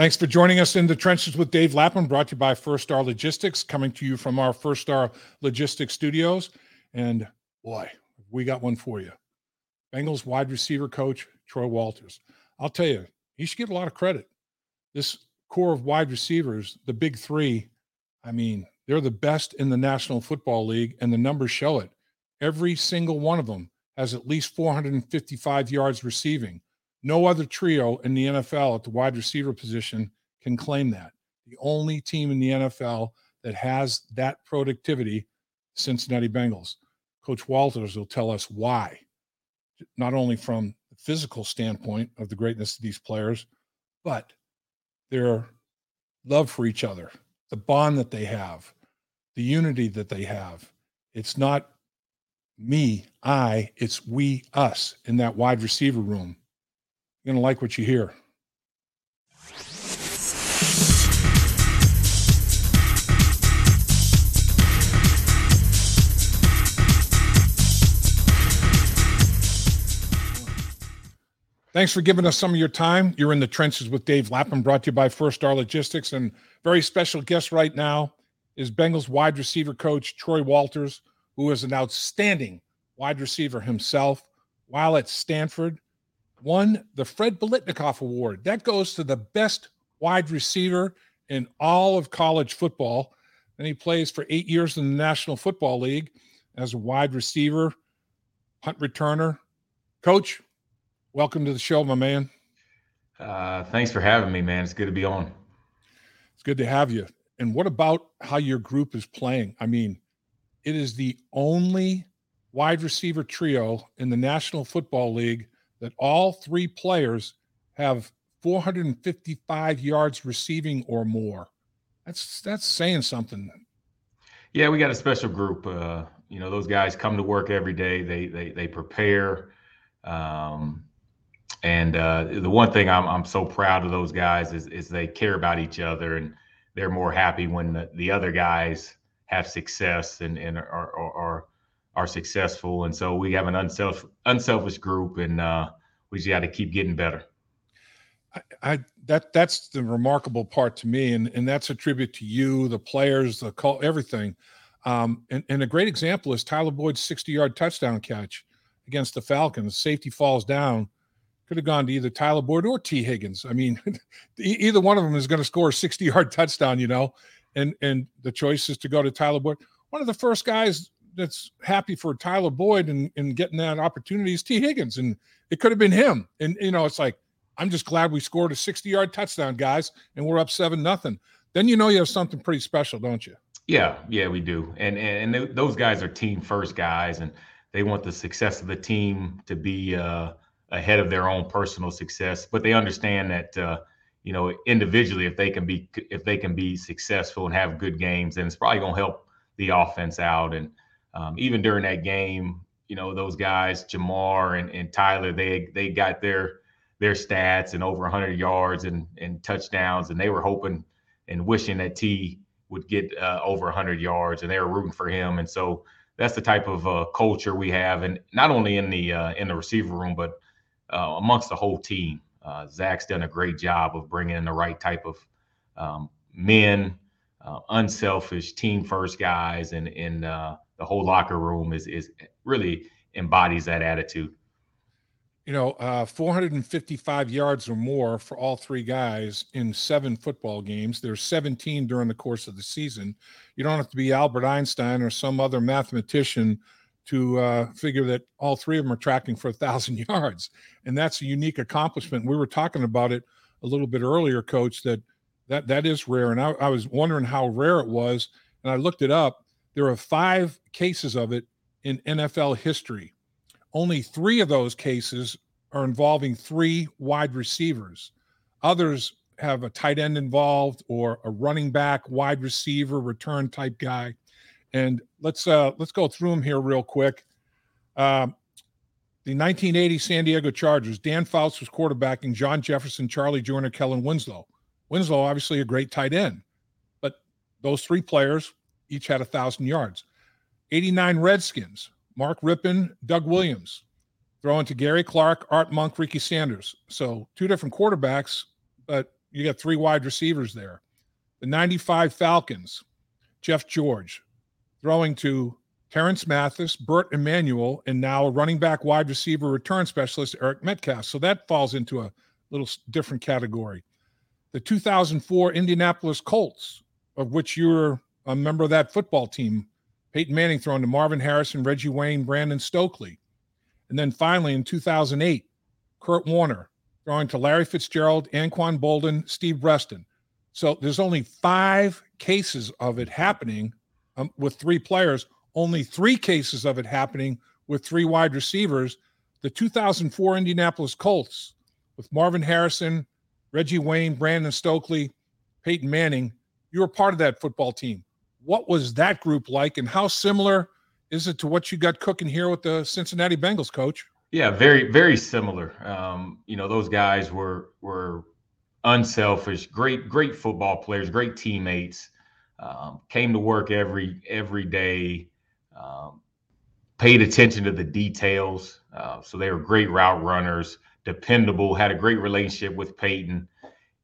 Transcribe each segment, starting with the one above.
Thanks for joining us in the trenches with Dave Lapham, brought to you by First Star Logistics, coming to you from our First Star Logistics studios. And boy, we got one for you. Bengals wide receiver coach Troy Walters. I'll tell you, he should get a lot of credit. This core of wide receivers, the big three, I mean, they're the best in the National Football League, and the numbers show it. Every single one of them has at least 455 yards receiving. No other trio in the NFL at the wide receiver position can claim that. The only team in the NFL that has that productivity, Cincinnati Bengals. Coach Walters will tell us why, not only from the physical standpoint of the greatness of these players, but their love for each other, the bond that they have, the unity that they have. It's not me, I, it's we, us in that wide receiver room. You're going to like what you hear. Thanks for giving us some of your time. You're in the trenches with Dave Lapham, brought to you by First Star Logistics. And very special guest right now is Bengals wide receiver coach Troy Walters, who is an outstanding wide receiver himself while at Stanford won the Fred Biletnikoff Award. That goes to the best wide receiver in all of college football. And he plays for eight years in the National Football League as a wide receiver, punt returner. Coach, welcome to the show, my man. Uh, thanks for having me, man. It's good to be on. It's good to have you. And what about how your group is playing? I mean, it is the only wide receiver trio in the National Football League that all three players have 455 yards receiving or more. That's that's saying something. Yeah, we got a special group. Uh, you know, those guys come to work every day. They they they prepare. Um, and uh, the one thing I'm I'm so proud of those guys is is they care about each other and they're more happy when the, the other guys have success and and are, are, are are successful. And so we have an unself, unselfish group, and uh, we just got to keep getting better. I, I, that that's the remarkable part to me, and and that's a tribute to you, the players, the call, everything. Um, and, and a great example is Tyler Boyd's 60-yard touchdown catch against the Falcons. Safety falls down, could have gone to either Tyler Boyd or Tee Higgins. I mean, either one of them is going to score a 60-yard touchdown, you know. And and the choice is to go to Tyler Boyd. One of the first guys that's happy for Tyler Boyd and, and getting that opportunity is Tee Higgins, and it could have been him. And you know, it's like I'm just glad we scored a 60 yard touchdown, guys, and we're up seven nothing. Then you know you have something pretty special, don't you? Yeah, yeah, we do. And and, and those guys are team first guys, and they want the success of the team to be uh, ahead of their own personal success. But they understand that. Uh, you know, individually, if they can be if they can be successful and have good games, then it's probably going to help the offense out. And um, even during that game, you know, those guys, Ja'Marr and, and Tyler, they they got their their stats and over 100 yards and, and touchdowns, and they were hoping and wishing that T would get uh, over 100 yards, and they were rooting for him. And so that's the type of uh, culture we have, and not only in the uh, in the receiver room, but uh, amongst the whole team. Uh, Zac's done a great job of bringing in the right type of um, men, uh, unselfish, team first guys, and and the whole locker room is is really embodies that attitude. You know, uh, 455 yards or more for all three guys in seven football games. There's 17 during the course of the season. You don't have to be Albert Einstein or some other mathematician to uh, figure that all three of them are tracking for a thousand yards, and that's a unique accomplishment. We were talking about it a little bit earlier, Coach. That that that is rare, and I, I was wondering how rare it was, and I looked it up there are five cases of it in NFL history. Only three of those cases are involving three wide receivers. Others have a tight end involved or a running back, wide receiver, return type guy. And let's uh, let's go through them here real quick. Uh, the 1980 San Diego Chargers, Dan Fouts was quarterbacking, John Jefferson, Charlie Joiner, Kellen Winslow. Winslow, obviously a great tight end, but those three players each had a thousand yards. 89 Redskins, Mark Rypien, Doug Williams, throwing to Gary Clark, Art Monk, Ricky Sanders. So two different quarterbacks, but you got three wide receivers there. The 95 Falcons, Jeff George, throwing to Terance Mathis, Bert Emanuel, and now running back wide receiver return specialist, Eric Metcalf. So that falls into a little different category. The 2004 Indianapolis Colts, of which you were a member of that football team, Peyton Manning throwing to Marvin Harrison, Reggie Wayne, Brandon Stokley. And then finally in 2008, Kurt Warner throwing to Larry Fitzgerald, Anquan Boldin, Steve Breaston. So there's only five cases of it happening um, with three players, only three cases of it happening with three wide receivers. The 2004 Indianapolis Colts with Marvin Harrison, Reggie Wayne, Brandon Stokley, Peyton Manning, you were part of that football team. What was that group like, and how similar is it to what you got cooking here with the Cincinnati Bengals, coach? Yeah, very, very similar. Um, you know, those guys were were unselfish, great, great football players, great teammates. Um, came to work every every day. Um, paid attention to the details. Uh, so they were great route runners, dependable. Had a great relationship with Peyton,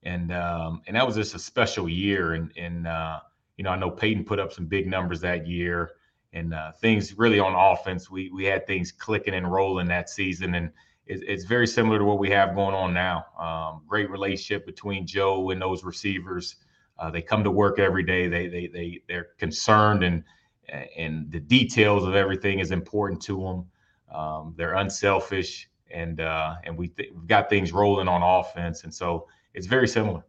and um, and that was just a special year. And and uh, you know, I know Peyton put up some big numbers that year, and uh, things really on offense. We we had things clicking and rolling that season, and it's, it's very similar to what we have going on now. Um, great relationship between Joe and those receivers. Uh, they come to work every day. They they they they're concerned and and the details of everything is important to them. Um, they're unselfish and uh, and we th- we've got things rolling on offense, and so it's very similar.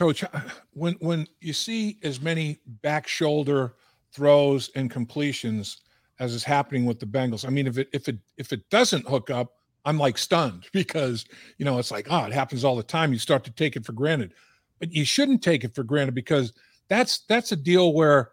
Coach, when when you see as many back shoulder throws and completions as is happening with the Bengals. I mean, if it if it if it doesn't hook up, I'm like stunned because you know it's like oh, it happens all the time. You start to take it for granted, but you shouldn't take it for granted because that's that's a deal where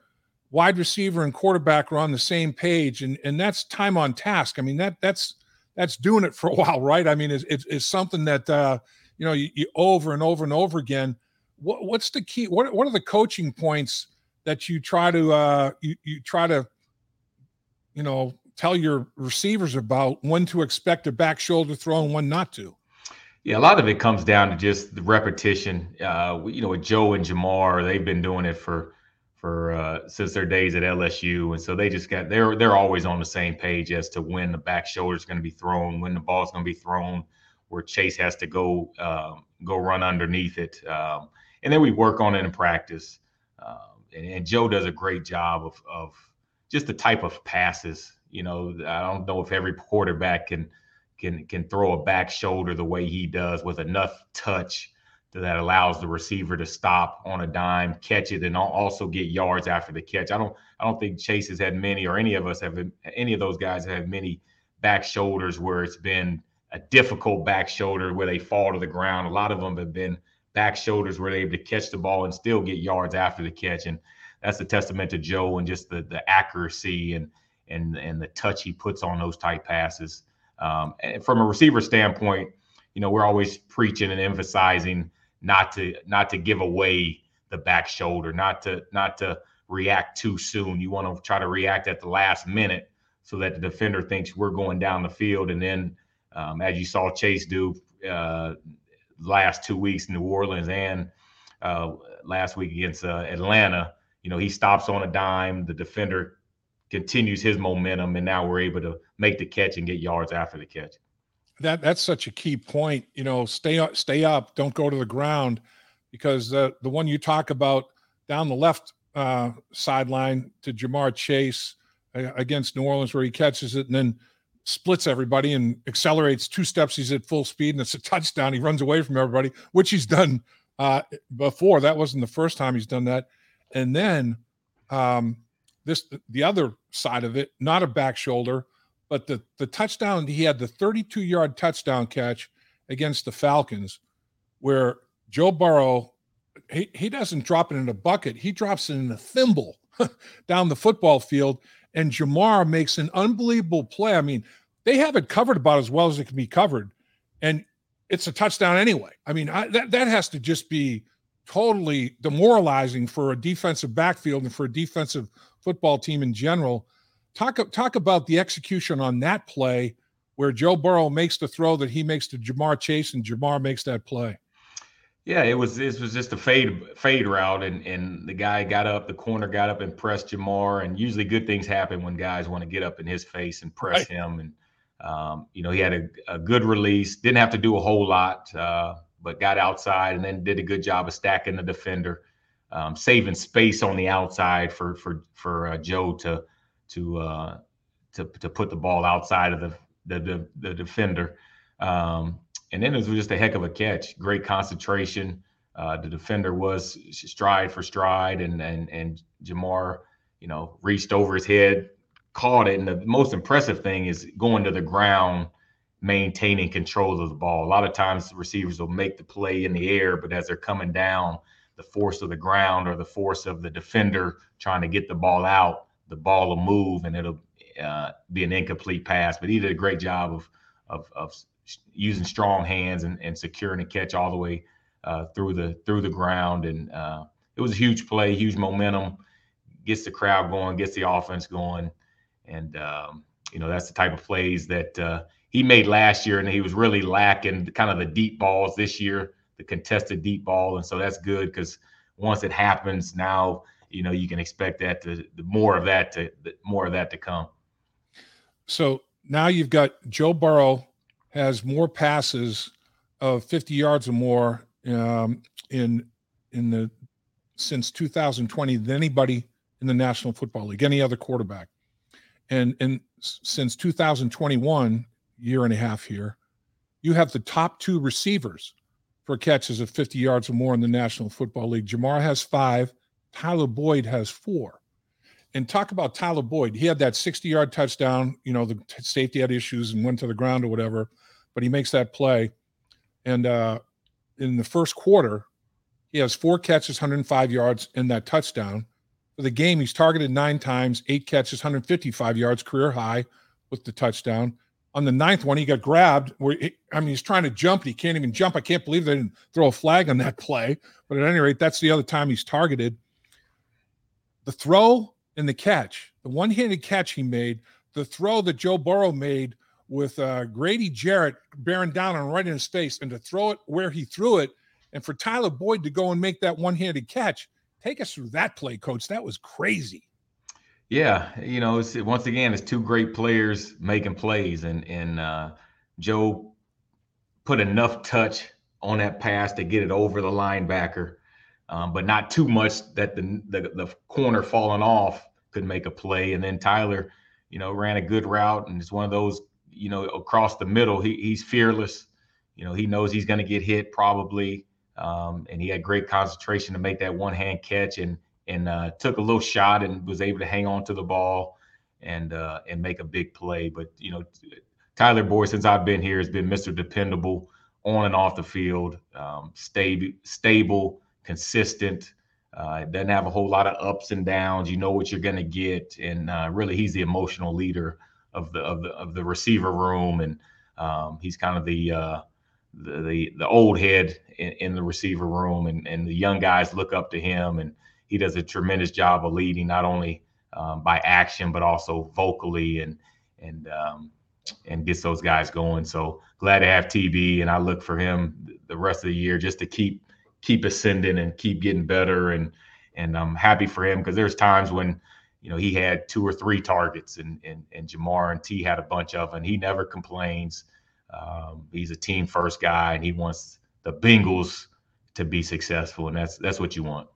wide receiver and quarterback are on the same page, and and that's time on task. I mean that that's that's doing it for a while, right? I mean, it's it's, it's something that uh, you know you, you over and over and over again. What, what's the key? What what are the coaching points that you try to uh, you you try to you know, tell your receivers about when to expect a back shoulder throw and when not to? Yeah, a lot of it comes down to just the repetition. Uh, you know, with Joe and Ja'Marr, they've been doing it for for uh, since their days at LSU, and so they just got they're they're always on the same page as to when the back shoulder is going to be thrown, when the ball is going to be thrown, where Chase has to go um, go run underneath it, um, and then we work on it in practice. Um, and, and, Joe does a great job of of just the type of passes. You know, I don't know if every quarterback can can can throw a back shoulder the way he does with enough touch that allows the receiver to stop on a dime, catch it, and also get yards after the catch. I don't I don't think Chase has had many, or any of us have any of those guys have many back shoulders where it's been a difficult back shoulder where they fall to the ground. A lot of them have been back shoulders were able to catch the ball and still get yards after the catch. And that's a testament to Joe and just the the accuracy and and and the touch he puts on those tight passes. Um, and from a receiver standpoint, you know, we're always preaching and emphasizing not to not to give away the back shoulder, not to not to react too soon. You want to try to react at the last minute so that the defender thinks we're going down the field, and then um, as you saw Chase do uh, last two weeks New Orleans and uh, last week against uh, Atlanta, you know, he stops on a dime, the defender continues his momentum, and now we're able to make the catch and get yards after the catch. That that's such a key point. You know, stay up, stay up, don't go to the ground, because the the one you talk about down the left uh, sideline to Ja'Marr Chase against New Orleans, where he catches it and then splits everybody and accelerates two steps. He's at full speed and it's a touchdown. He runs away from everybody, which he's done uh, before. That wasn't the first time he's done that. And then um, this the other side of it, not a back shoulder, but the the touchdown he had the 32 yard touchdown catch against the Falcons, where Joe Burrow he, he doesn't drop it in a bucket, he drops it in a thimble down the football field, and Ja'Marr makes an unbelievable play. I mean, they have it covered about as well as it can be covered, and it's a touchdown anyway. I mean, I, that that has to just be totally demoralizing for a defensive backfield and for a defensive football team in general. Talk talk about the execution on that play where Joe Burrow makes the throw that he makes to Ja'Marr Chase and Ja'Marr makes that play. Yeah, it was this was just a fade fade route, and and the guy got up, the corner got up and pressed Ja'Marr, and usually good things happen when guys want to get up in his face and press right. him, and um, you know he had a, a, good release, didn't have to do a whole lot, uh, but got outside and then did a good job of stacking the defender, um, saving space on the outside for for for uh, Joe to to uh, to to put the ball outside of the the the, the defender. Um, and then it was just a heck of a catch. Great concentration. Uh, the defender was stride for stride, and and and Ja'Marr, you know, reached over his head, caught it. And the most impressive thing is going to the ground, maintaining control of the ball. A lot of times receivers will make the play in the air, but as they're coming down, the force of the ground or the force of the defender trying to get the ball out, the ball will move and it'll uh, be an incomplete pass. But he did a great job of of, of using strong hands and, and securing a catch all the way uh, through the through the ground. And uh, it was a huge play, huge momentum, gets the crowd going, gets the offense going, and um, you know that's the type of plays that uh, he made last year, and he was really lacking kind of the deep balls this year, the contested deep ball, and so that's good because once it happens, now you know you can expect that to more of that to more of that to come. So now you've got Joe Burrow has more passes of 50 yards or more um, in in the since 2020 than anybody in the National Football League, any other quarterback. And and since 2021, year and a half here, you have the top two receivers for catches of 50 yards or more in the National Football League. Ja'Marr has five, Tyler Boyd has four. And talk about Tyler Boyd. He had that 60 yard touchdown. You know, the safety had issues and went to the ground or whatever but he makes that play. And uh, in the first quarter, he has four catches, 105 yards, in that touchdown. For the game, he's targeted nine times, eight catches, 155 yards, career high with the touchdown. On the ninth one, he got grabbed. Where he, I mean, he's trying to jump, he can't even jump. I can't believe they didn't throw a flag on that play. But at any rate, that's the other time he's targeted. The throw and the catch, the one-handed catch he made, the throw that Joe Burrow made with uh, Grady Jarrett bearing down on right in his face and to throw it where he threw it, and for Tyler Boyd to go and make that one-handed catch. Take us through that play, coach. That was crazy. Yeah, you know, it's, once again, it's two great players making plays, and and uh, Joe put enough touch on that pass to get it over the linebacker, um, but not too much that the, the the corner falling off could make a play. And then Tyler, you know, ran a good route, and it's one of those you know, across the middle. He, he's fearless. You know, he knows he's going to get hit probably, um, and he had great concentration to make that one hand catch and and uh, took a little shot and was able to hang on to the ball and uh, and make a big play. But you know, Tyler Boyd, since I've been here, has been Mr. Dependable on and off the field, um, stable, stable, consistent. Uh, doesn't have a whole lot of ups and downs. You know what you're going to get, and uh, really, he's the emotional leader of the of the of the receiver room, and um, he's kind of the, uh, the the old head in, in, the receiver room, and and the young guys look up to him, and he does a tremendous job of leading, not only um, by action but also vocally, and and um, and gets those guys going. So glad to have TB, and I look for him the rest of the year just to keep keep ascending and keep getting better, and and I'm happy for him because there's times when you know, he had two or three targets, and and and Ja'Marr and T had a bunch of, them. he never complains. Um, he's a team first guy, and he wants the Bengals to be successful, and that's that's what you want.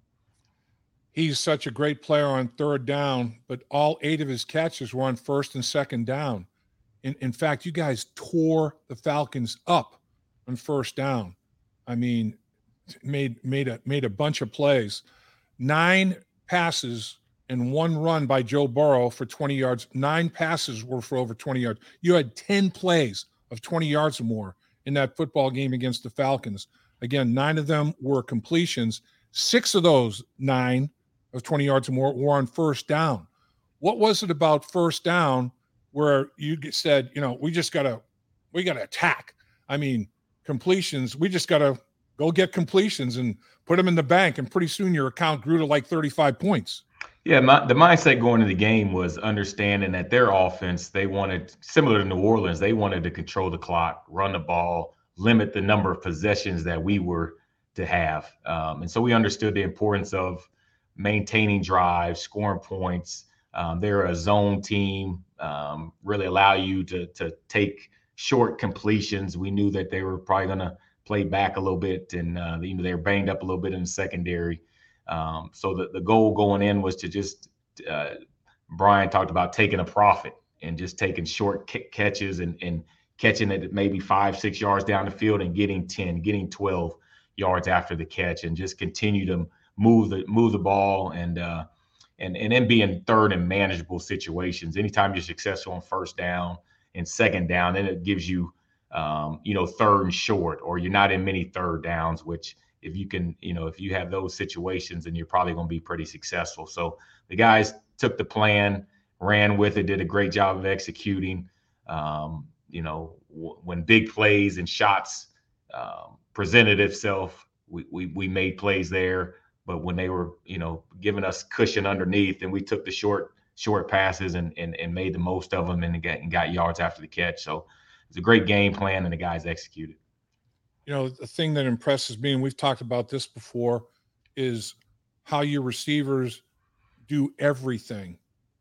He's such a great player on third down, but all eight of his catches were on first and second down. In, in fact, you guys tore the Falcons up on first down. I mean, made made a made a bunch of plays. Nine passes and one run by Joe Burrow for 20 yards. Nine passes were for over 20 yards. You had 10 plays of 20 yards or more in that football game against the Falcons. Again, nine of them were completions. Six of those nine of 20 yards or more were on first down. What was it about first down where you said, you know, we just got to, we got to attack? I mean, completions, we just got to go get completions and put them in the bank. And pretty soon your account grew to like 35 points. Yeah, my, the mindset going into the game was understanding that their offense, they wanted, similar to New Orleans, they wanted to control the clock, run the ball, limit the number of possessions that we were to have. Um, and so we understood the importance of maintaining drives, scoring points. Um, they're a zone team, um, really allow you to to take short completions. We knew that they were probably going to play back a little bit, and uh, you know they were banged up a little bit in the secondary. Um, so the, the goal going in was to just uh, Brian talked about taking a profit and just taking short catches and, and catching it maybe five, six yards down the field and getting 10, getting 12 yards after the catch and just continue to move the move the ball and uh, and and then being third in manageable situations. Anytime you're successful on first down and second down, then it gives you um, you know third and short, or you're not in many third downs, which if you can, you know, if you have those situations, then you're probably going to be pretty successful. So the guys took the plan, ran with it, did a great job of executing. Um, you know, w- when big plays and shots um, presented itself, we, we we made plays there. But when they were, you know, giving us cushion underneath, and we took the short short passes and and, and made the most of them and got, and got yards after the catch. So it's a great game plan, and the guys executed you know, the thing that impresses me, and we've talked about this before, is how your receivers do everything,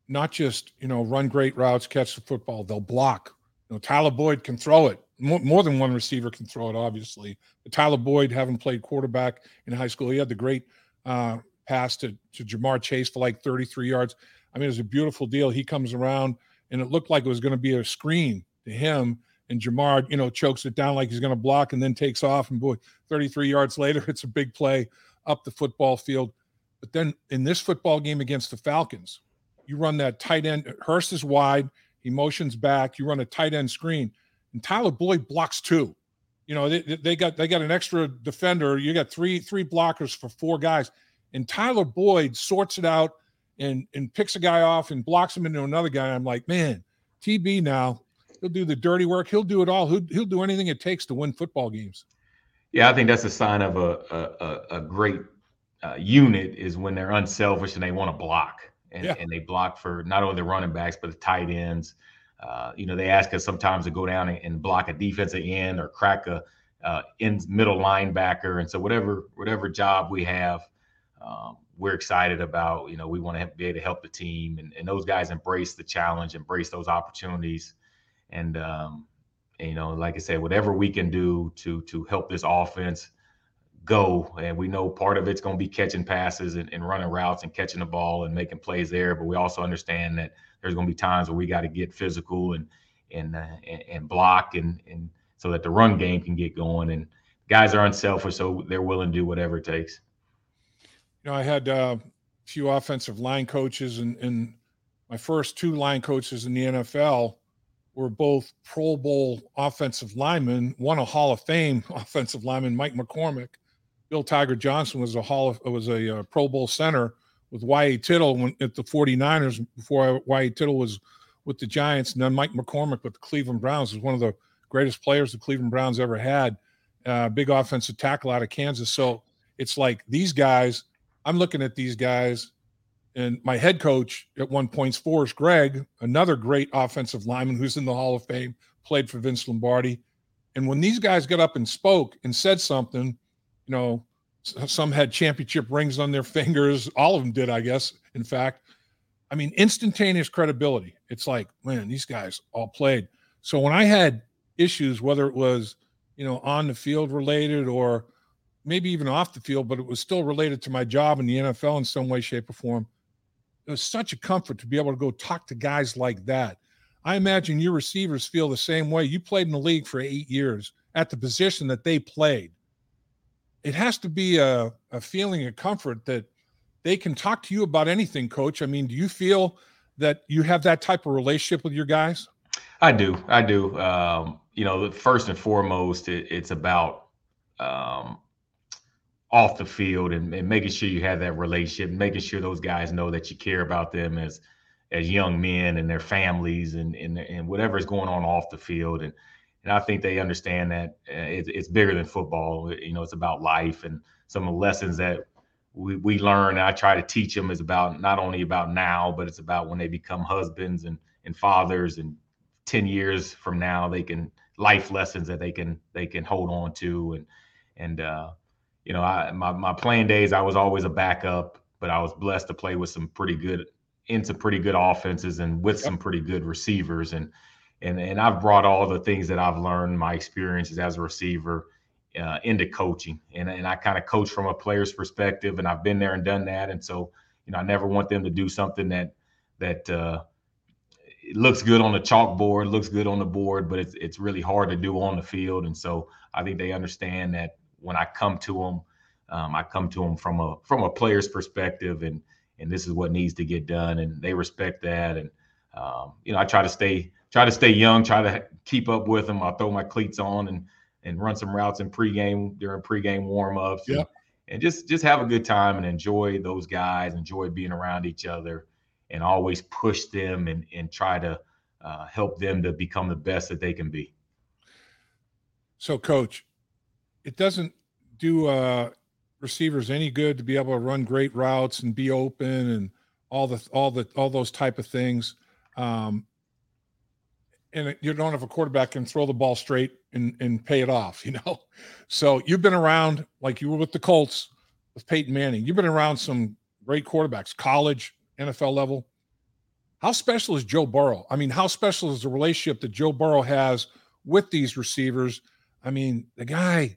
not just, you know, run great routes, catch the football, they'll block. You know, Tyler Boyd can throw it. More, more than one receiver can throw it, obviously. But Tyler Boyd, having played quarterback in high school, he had the great uh, pass to, to Ja'Marr Chase for like 33 yards. I mean, it was a beautiful deal. He comes around, and it looked like it was going to be a screen to him and Ja'Marr, you know, chokes it down like he's going to block and then takes off. And boy, 33 yards later, it's a big play up the football field. But then in this football game against the Falcons, you run that tight end. Hurst is wide. He motions back. You run a tight end screen, and Tyler Boyd blocks two. You know they, they got they got an extra defender. You got three three blockers for four guys, and Tyler Boyd sorts it out and and picks a guy off and blocks him into another guy. I'm like, man, TB now He'll do the dirty work. He'll do it all. He'll, he'll do anything it takes to win football games. Yeah, I think that's a sign of a a, a great uh, unit is when they're unselfish and they want to block and, yeah. and they block for not only the running backs but the tight ends. Uh, you know, they ask us sometimes to go down and, and block a defensive end or crack a uh, in middle linebacker, and so whatever whatever job we have, um, we're excited about. You know, we want to be able to help the team, and, and those guys embrace the challenge, embrace those opportunities and um, you know, like I said, whatever we can do to to help this offense go, and we know part of it's going to be catching passes and, and running routes and catching the ball and making plays there, but we also understand that there's going to be times where we got to get physical and and uh, and block and and so that the run game can get going. And guys are unselfish so they're willing to do whatever it takes. You know i had uh, a few offensive line coaches and and my first two line coaches in the nfl were both Pro Bowl offensive linemen, one a Hall of Fame offensive lineman, Mike McCormack. Bill Tiger Johnson was a Hall of, was a uh, Pro Bowl center with Y.A. Tittle when, at the 49ers before Y.A. Tittle was with the Giants. And then Mike McCormack with the Cleveland Browns was one of the greatest players the Cleveland Browns ever had. Uh, big offensive tackle out of Kansas. So it's like these guys, I'm looking at these guys and my head coach at one point, Forrest Gregg, another great offensive lineman who's in the Hall of Fame, played for Vince Lombardi. And when these guys got up and spoke and said something, you know, some had championship rings on their fingers. All of them did, I guess. In fact, I mean, instantaneous credibility. It's like, man, these guys all played. So when I had issues, whether it was, you know, on the field related or maybe even off the field, but it was still related to my job in the NFL in some way, shape, or form was such a comfort to be able to go talk to guys like that. I imagine your receivers feel the same way. You played in the league for eight years at the position that they played. It has to be a, a feeling of comfort that they can talk to you about anything, coach. I mean, do you feel that you have that type of relationship with your guys? I do. I do. Um, you know, first and foremost, it, it's about um, off the field and, and, making sure you have that relationship, making sure those guys know that you care about them as as young men and their families and and, and whatever is going on off the field. And and I think they understand that uh, it's, it's bigger than football. You know, it's about life and some of the lessons that we, we learn. I try to teach them is about not only about now, but it's about when they become husbands and and fathers and 10 years from now they can life lessons that they can they can hold on to and and uh you know, I my my playing days I was always a backup, but I was blessed to play with some pretty good into pretty good offenses and with some pretty good receivers. And and and I've brought all the things that I've learned, my experiences as a receiver, uh, into coaching, and and I kind of coach from a player's perspective, and I've been there and done that, and so you know I never want them to do something that that uh, looks good on the chalkboard, looks good on the board, but it's it's really hard to do on the field, and so I think they understand that when I come to them, um, I come to them from a from a player's perspective, and and this is what needs to get done, and they respect that, and um, you know I try to stay try to stay young, try to keep up with them. I'll throw my cleats on and and run some routes in pregame during pregame warmups. Yeah. And, and just just have a good time and enjoy those guys, enjoy being around each other, and always push them and and try to uh, help them to become the best that they can be. So, coach, it doesn't do uh, receivers any good to be able to run great routes and be open and all the all the all those type of things. Um, and you don't have a quarterback can throw the ball straight and, and pay it off, you know? So you've been around, like you were with the Colts with Peyton Manning. You've been around some great quarterbacks, college, NFL level. How special is Joe Burrow? I mean, how special is the relationship that Joe Burrow has with these receivers? I mean, the guy,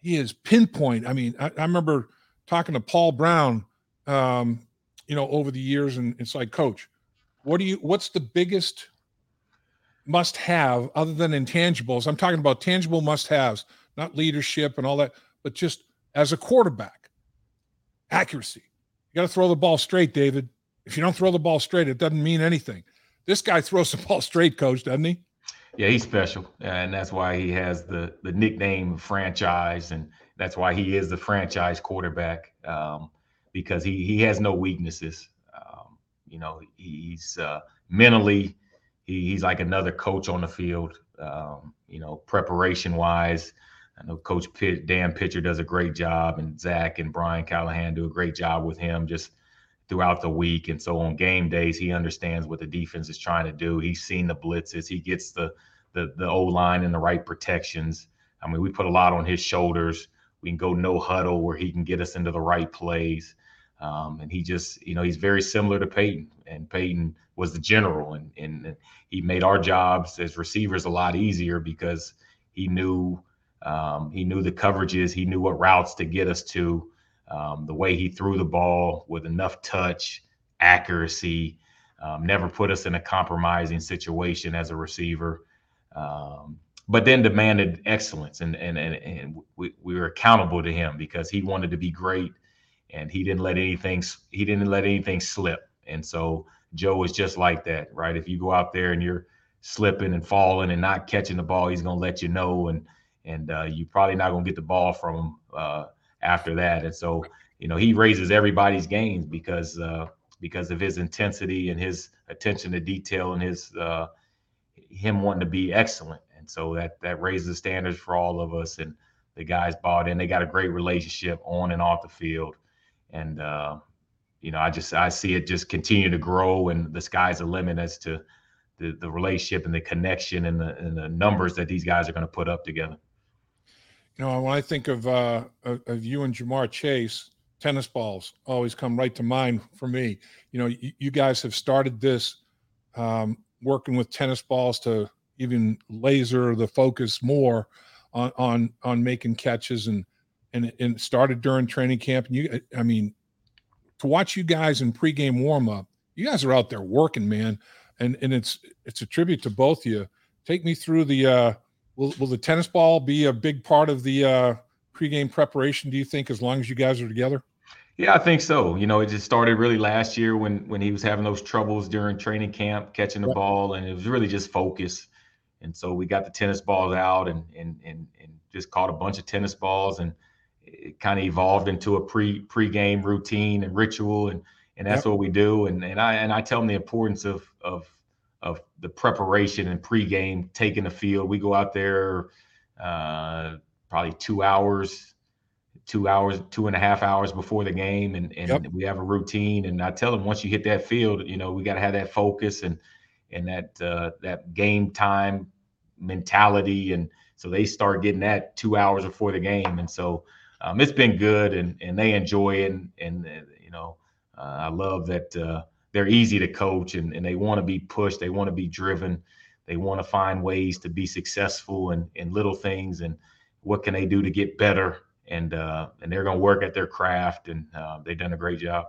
he is pinpoint. I mean, I, I remember talking to Paul Brown, um, you know, over the years, and it's like, Coach, what do you? What's the biggest must have other than intangibles. I'm talking about tangible must haves, not leadership and all that, but just as a quarterback, accuracy. You got to throw the ball straight, David. If you don't throw the ball straight, it doesn't mean anything. This guy throws the ball straight, coach, doesn't he? Yeah, he's special, and that's why he has the the nickname franchise, and that's why he is the franchise quarterback um, because he he has no weaknesses. Um, you know, he's uh, mentally he, he's like another coach on the field. Um, you know, preparation wise, I know Coach Pitt, Dan Pitcher does a great job, and Zac and Brian Callahan do a great job with him just throughout the week. And so on game days, he understands what the defense is trying to do. He's seen the blitzes. He gets the the the O line and the right protections. I mean, we put a lot on his shoulders. We can go no huddle where he can get us into the right plays. Um, and he just, you know, he's very similar to Peyton. And Peyton was the general, and, and he made our jobs as receivers a lot easier because he knew um, he knew the coverages, he knew what routes to get us to, um, the way he threw the ball with enough touch, accuracy, um, never put us in a compromising situation as a receiver. Um, but then demanded excellence, and and and, and we, we were accountable to him because he wanted to be great and he didn't let anything he didn't let anything slip. And so Joe is just like that, right? If you go out there and you're slipping and falling and not catching the ball, he's gonna let you know, and and uh, you're probably not gonna get the ball from him uh, after that. And so you know he raises everybody's games because uh, because of his intensity and his attention to detail and his uh, him wanting to be excellent. And so that that raises the standards for all of us. And the guys bought in. They got a great relationship on and off the field and uh, you know, I just I see it just continue to grow, and the sky's the limit as to the the relationship and the connection and the and the numbers that these guys are going to put up together. You know, when I think of uh, of you and Ja'Marr Chase, tennis balls always come right to mind for me. You know, you, you guys have started this um, working with tennis balls to even laser the focus more on on on making catches and and and started during training camp. And you, I mean, to watch you guys in pregame warm up, you guys are out there working, man, and and it's it's a tribute to both of you. Take me through the. uh Will will the tennis ball be a big part of the uh pregame preparation? Do you think, as long as you guys are together? Yeah, I think so. You know, it just started really last year when when he was having those troubles during training camp catching the yep. ball, and it was really just focus. And so we got the tennis balls out and and and and just caught a bunch of tennis balls and it kind of evolved into a pre pre-game routine and ritual and and that's what we do and and I and I tell them the importance of of of the preparation and pre-game taking the field we go out there uh, probably two hours two hours two and a half hours before the game and and yep. we have a routine and I tell them once you hit that field you know we got to have that focus and and that uh, that game time mentality and so they start getting that two hours before the game and so um, it's been good, and and they enjoy it, and, and you know, uh, I love that uh, they're easy to coach, and and they want to be pushed, they want to be driven, they want to find ways to be successful in in little things, and what can they do to get better, and uh, and they're going to work at their craft, and uh, they've done a great job.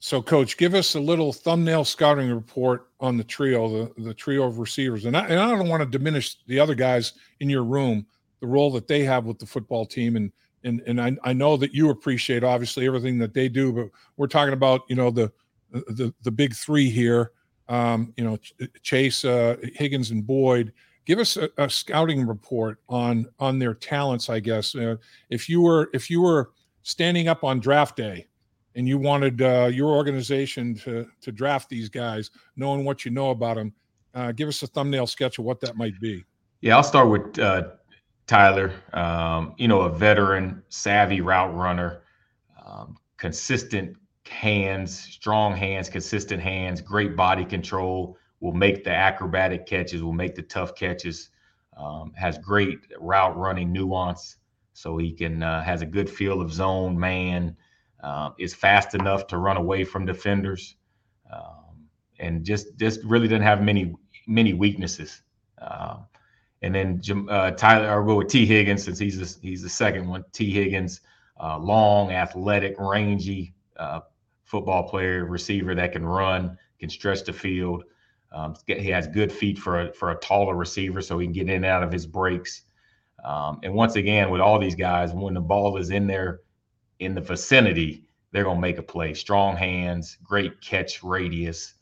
So, coach, give us a little thumbnail scouting report on the trio, the, the trio of receivers. And I, and I don't want to diminish the other guys in your room, the role that they have with the football team. And, and, and I, I know that you appreciate obviously everything that they do, but we're talking about, you know, the, the, the big three here, um, you know, Chase, uh, Higgins and Boyd. Give us a, a, scouting report on, on their talents, I guess. Uh, if you were, if you were standing up on draft day, and you wanted uh, your organization to to draft these guys, knowing what you know about them, uh, give us a thumbnail sketch of what that might be. Yeah, I'll start with uh, Tyler. Um, you know, a veteran, savvy route runner, um, consistent hands, strong hands, consistent hands, great body control. Will make the acrobatic catches. Will make the tough catches. Um, has great route running nuance, so he can uh, has a good feel of zone man uh, is fast enough to run away from defenders, um, and just just really doesn't have many many weaknesses. Uh, and then uh, Tyler, I'll go with Tee Higgins since he's the, he's the second one. Tee Higgins, uh, long, athletic, rangy uh, football player, receiver that can run, can stretch the field. Um, he has good feet for a, for a taller receiver, so he can get in and out of his breaks. Um, and once again, with all these guys, when the ball is in there in the vicinity, they're going to make a play. Strong hands, great catch radius,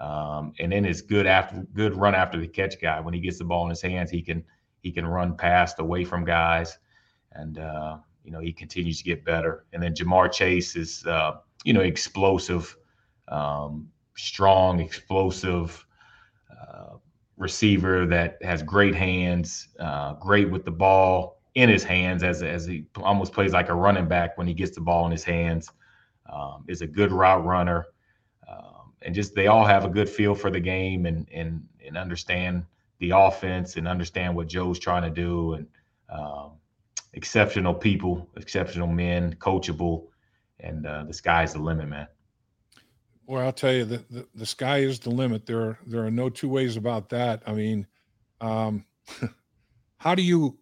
um, and then it's good after good run after the catch guy. When he gets the ball in his hands, he can he can run past away from guys, and uh, you know he continues to get better. And then Ja'Marr Chase is uh, you know explosive, um, strong, explosive. Uh, receiver that has great hands, uh, great with the ball, in his hands as as he almost plays like a running back when he gets the ball in his hands. Um, is a good route runner, um, and just they all have a good feel for the game and and and understand the offense and understand what Joe's trying to do and um, exceptional people, exceptional men, coachable, and uh, the sky's the limit, man. Well, I'll tell you the, the, the sky is the limit. There are, there are no two ways about that. I mean, um, how do you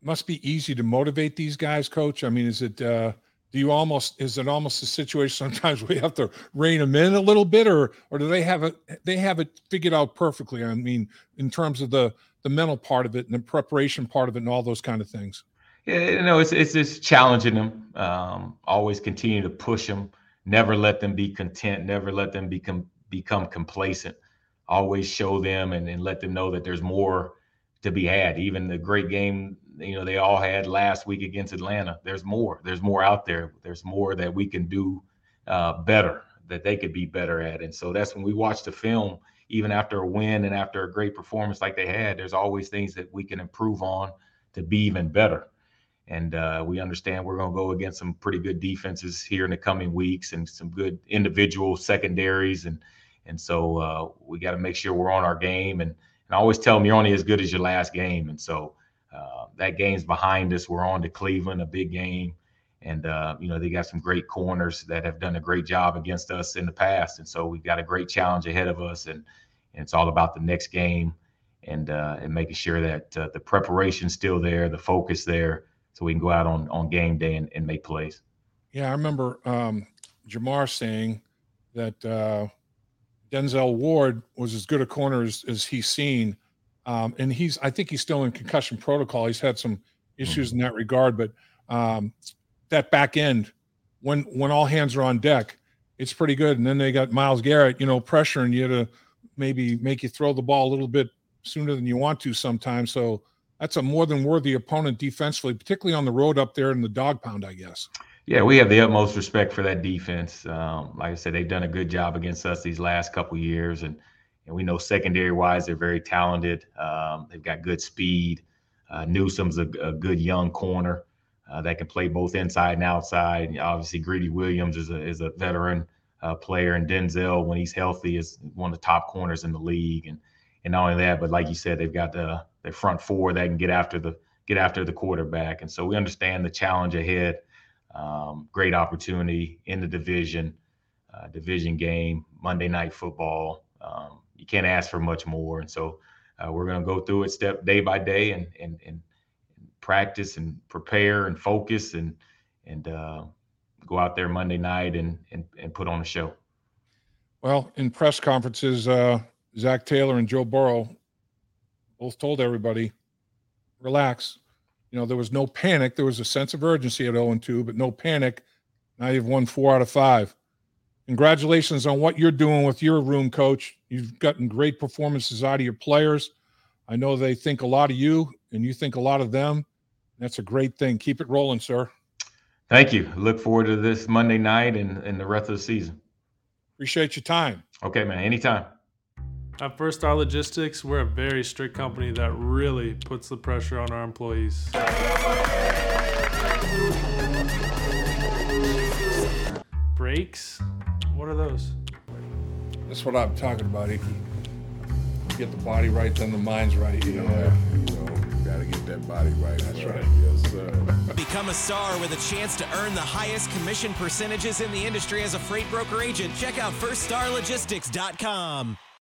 must be easy to motivate these guys, coach. I mean, is it, uh, do you almost, is it almost a situation sometimes we have to rein them in a little bit or, or do they have it, they have it figured out perfectly? I mean, in terms of the, the mental part of it and the preparation part of it and all those kind of things. Yeah, you know, it's, it's just challenging them. Um, always continue to push them, never let them be content, never let them become, become complacent. Always show them and, and let them know that there's more to be had. Even the great game, you know, they all had last week against Atlanta. There's more. There's more out there. There's more that we can do uh, better, that they could be better at. And so that's when we watch the film, even after a win and after a great performance like they had, there's always things that we can improve on to be even better. And uh, we understand we're going to go against some pretty good defenses here in the coming weeks and some good individual secondaries. And and so uh, we got to make sure we're on our game and and I always tell them you're only as good as your last game. And so uh, that game's behind us. We're on to Cleveland, a big game. And, uh, you know, they got some great corners that have done a great job against us in the past. And so we've got a great challenge ahead of us. And, and it's all about the next game and, uh, and making sure that uh, the preparation's still there, the focus there, so we can go out on, on game day and, and make plays. Yeah, I remember um, Ja'Marr saying that uh, Denzel Ward was as good a corner as, as he's seen. Um, and he's, I think he's still in concussion protocol. He's had some issues mm-hmm. in that regard, but um, that back end, when when all hands are on deck, it's pretty good. And then they got Myles Garrett, you know, pressuring you to maybe make you throw the ball a little bit sooner than you want to sometimes. So that's a more than worthy opponent defensively, particularly on the road up there in the dog pound, I guess. Yeah, we have the utmost respect for that defense. Um, like I said, they've done a good job against us these last couple years, and and we know secondary wise they're very talented. Um, they've got good speed. Uh, Newsome's a, a, good young corner uh, that can play both inside and outside. Obviously, Greedy Williams is a is a veteran uh, player, and Denzel, when he's healthy, is one of the top corners in the league. And and not only that, but like you said, they've got the their front four that can get after the get after the quarterback. And so we understand the challenge ahead. Um, great opportunity in the division, uh, division game, Monday night football. Um, you can't ask for much more. And so uh, we're going to go through it step day by day and, and, and practice and prepare and focus and, and uh, go out there Monday night and, and, and put on a show. Well, in press conferences, uh, Zac Taylor and Joe Burrow both told everybody, relax. You know, there was no panic. There was a sense of urgency at 0 2, but no panic. Now you've won four out of five. Congratulations on what you're doing with your room, coach. You've gotten great performances out of your players. I know they think a lot of you and you think a lot of them. That's a great thing. Keep it rolling, sir. Thank you. Look forward to this Monday night and, and the rest of the season. Appreciate your time. Okay, man. Anytime. At First Star Logistics, we're a very strict company that really puts the pressure on our employees. Brakes? What are those? That's what I'm talking about, Ickey. Get the body right, then the mind's right. You know, Yeah, you know, gotta get that body right. That's right. Yes, sir. Become a star with a chance to earn the highest commission percentages in the industry as a freight broker agent. Check out firststarlogistics.com.